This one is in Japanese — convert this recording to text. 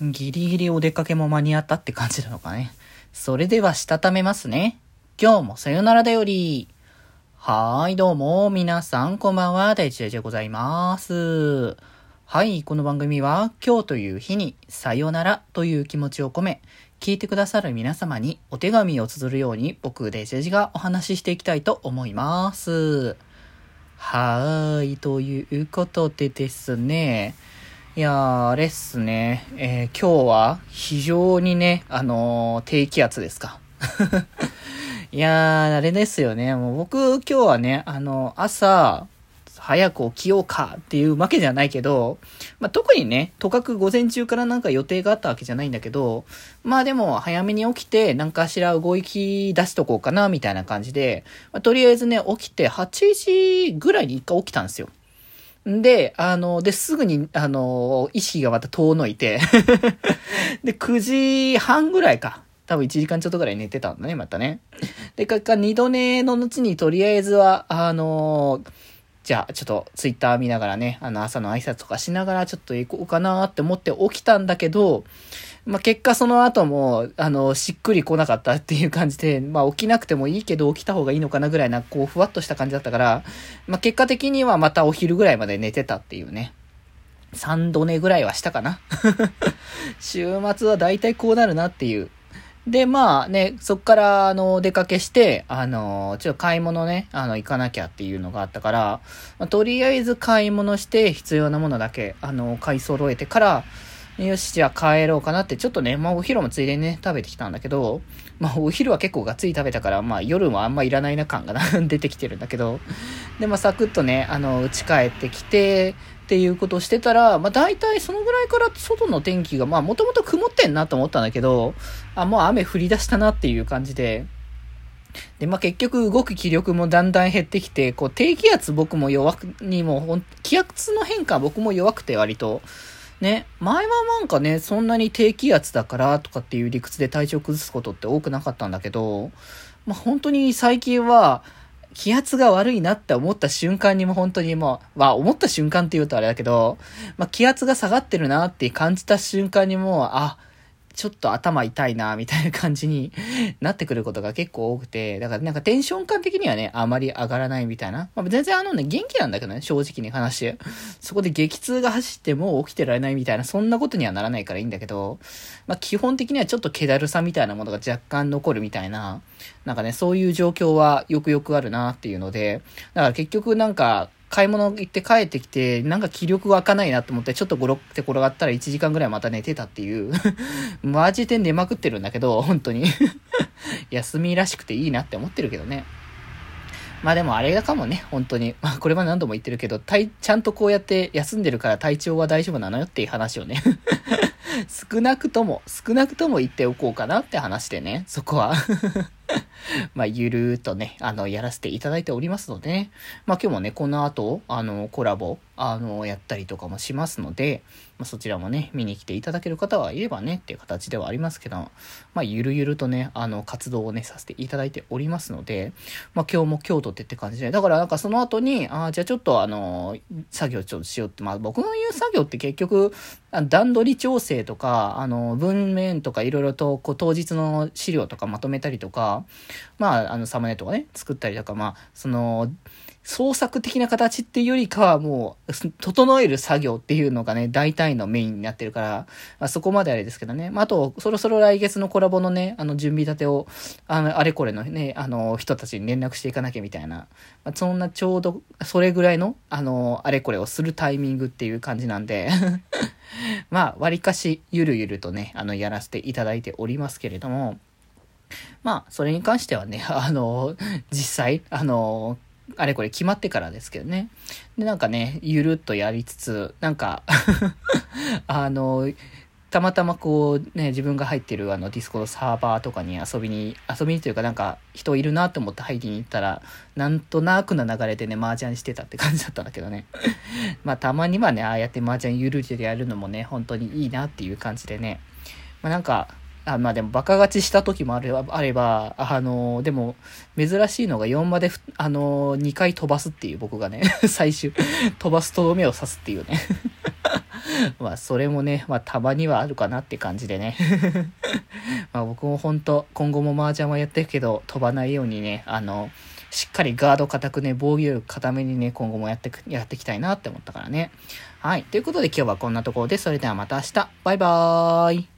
ギリギリお出かけも間に合ったって感じなのかね。それではしたためますね。今日もさよならだより。はーい、どうも、皆さん、こんばんは、大地でございます。はい、この番組は、今日という日に、さよならという気持ちを込め、聞いてくださる皆様にお手紙を綴るように、僕、デジェジがお話ししていきたいと思います。はーい、ということでですね、いやー、あれっすね。えー、今日は非常にね、あのー、低気圧ですか。いやー、あれですよね。もう僕今日はね、あの、朝、早く起きようかっていうわけじゃないけど、まあ、特にね、とかく午前中からなんか予定があったわけじゃないんだけど、まあでも早めに起きて何かしら動き出しとこうかなみたいな感じで、まあ、とりあえずね、起きて8時ぐらいに一回起きたんですよ。で、あの、で、すぐに、あの、意識がまた遠のいて で、9時半ぐらいか。多分1時間ちょっとぐらい寝てたんだね、またね。で、か、か、二度寝の後にとりあえずは、あのじゃあ、ちょっとツイッター見ながらね、あの、朝の挨拶とかしながらちょっと行こうかなって思って起きたんだけど、まあ、結果その後も、あの、しっくり来なかったっていう感じで、まあ、起きなくてもいいけど起きた方がいいのかなぐらいな、こう、ふわっとした感じだったから、まあ、結果的にはまたお昼ぐらいまで寝てたっていうね。3度寝ぐらいはしたかな 週末は大体こうなるなっていう。で、まあね、そっから、あの、出かけして、あの、ちょっと買い物ね、あの、行かなきゃっていうのがあったから、まあ、とりあえず買い物して必要なものだけ、あの、買い揃えてから、よし、じゃあ帰ろうかなって、ちょっとね、まあお昼もついでにね、食べてきたんだけど、まあお昼は結構がっつり食べたから、まあ夜もあんまいらないな感が 出てきてるんだけど、で、まあサクッとね、あの、家帰ってきて、っていうことをしてたら、まあ大体そのぐらいから外の天気が、まあもともと曇ってんなと思ったんだけど、あ、もう雨降り出したなっていう感じで、で、まあ、結局動く気力もだんだん減ってきて、こう、低気圧僕も弱く、にも、気圧の変化僕も弱くて割と、ね、前はなんかね、そんなに低気圧だからとかっていう理屈で体調崩すことって多くなかったんだけど、まあ、本当に最近は、気圧が悪いなって思った瞬間にも本当にもう、まあ思った瞬間って言うとあれだけど、まあ気圧が下がってるなって感じた瞬間にも、あ、ちょっと頭痛いな、みたいな感じに なってくることが結構多くて、だからなんかテンション感的にはね、あまり上がらないみたいな。まあ、全然あのね、元気なんだけどね、正直に話して。そこで激痛が走っても起きてられないみたいな、そんなことにはならないからいいんだけど、まあ、基本的にはちょっと気だるさみたいなものが若干残るみたいな、なんかね、そういう状況はよくよくあるなっていうので、だから結局なんか、買い物行って帰ってきて、なんか気力湧かないなと思って、ちょっとゴロって転がったら1時間ぐらいまた寝てたっていう マジで寝まくってるんだけど、本当に 休みらしくていいなって思ってるけどね。まあでもあれだかもね、本当に。まあこれは何度も言ってるけど、ちゃんとこうやって休んでるから体調は大丈夫なのよっていう話をね 少なくとも、少なくとも言っておこうかなって話でね、そこは まあ、ゆるーっとね、あの、やらせていただいておりますのでね。まあ、今日もね、この後、あの、コラボ、あの、やったりとかもしますので、まあ、そちらもね、見に来ていただける方はいればね、っていう形ではありますけど、まあ、ゆるゆるとね、あの、活動をね、させていただいておりますので、まあ、今日も今日とってって感じで、だからなんかその後に、ああ、じゃあちょっとあの、作業ちょっとしようって、まあ、僕の言う作業って結局、段取り調整とか、あの、文面とかいろいろと、こう、当日の資料とかまとめたりとか、まあ、あの、サムネとかね、作ったりとか、まあ、その、創作的な形っていうよりかはもう、整える作業っていうのがね、大体のメインになってるから、まあ、そこまであれですけどね。まあ、あと、そろそろ来月のコラボのね、あの、準備立てを、あの、あれこれのね、あの、人たちに連絡していかなきゃみたいな、まあ、そんなちょうど、それぐらいの、あの、あれこれをするタイミングっていう感じなんで。まあ、割かし、ゆるゆるとね、あの、やらせていただいておりますけれども、まあ、それに関してはね、あの、実際、あの、あれこれ決まってからですけどね。で、なんかね、ゆるっとやりつつ、なんか あの、たまたまこうね、自分が入ってるあのディスコードサーバーとかに遊びに、遊びにというかなんか人いるなと思って入りに行ったら、なんとなくな流れでね、麻雀してたって感じだったんだけどね。まあたまにはね、ああやって麻雀ゆるりでやるのもね、本当にいいなっていう感じでね。まあなんか、あ、まあでもバカ勝ちした時もあれば、あれば、あの、でも、珍しいのが4まであの、2回飛ばすっていう僕がね、最終、飛ばすとどめを刺すっていうね。まあ、それもね、まあ、たまにはあるかなって感じでね。まあ、僕も本当今後も麻雀はやってるけど、飛ばないようにね、あの、しっかりガード固くね、防御力固めにね、今後もやってく、やっていきたいなって思ったからね。はい。ということで今日はこんなところで、それではまた明日。バイバーイ。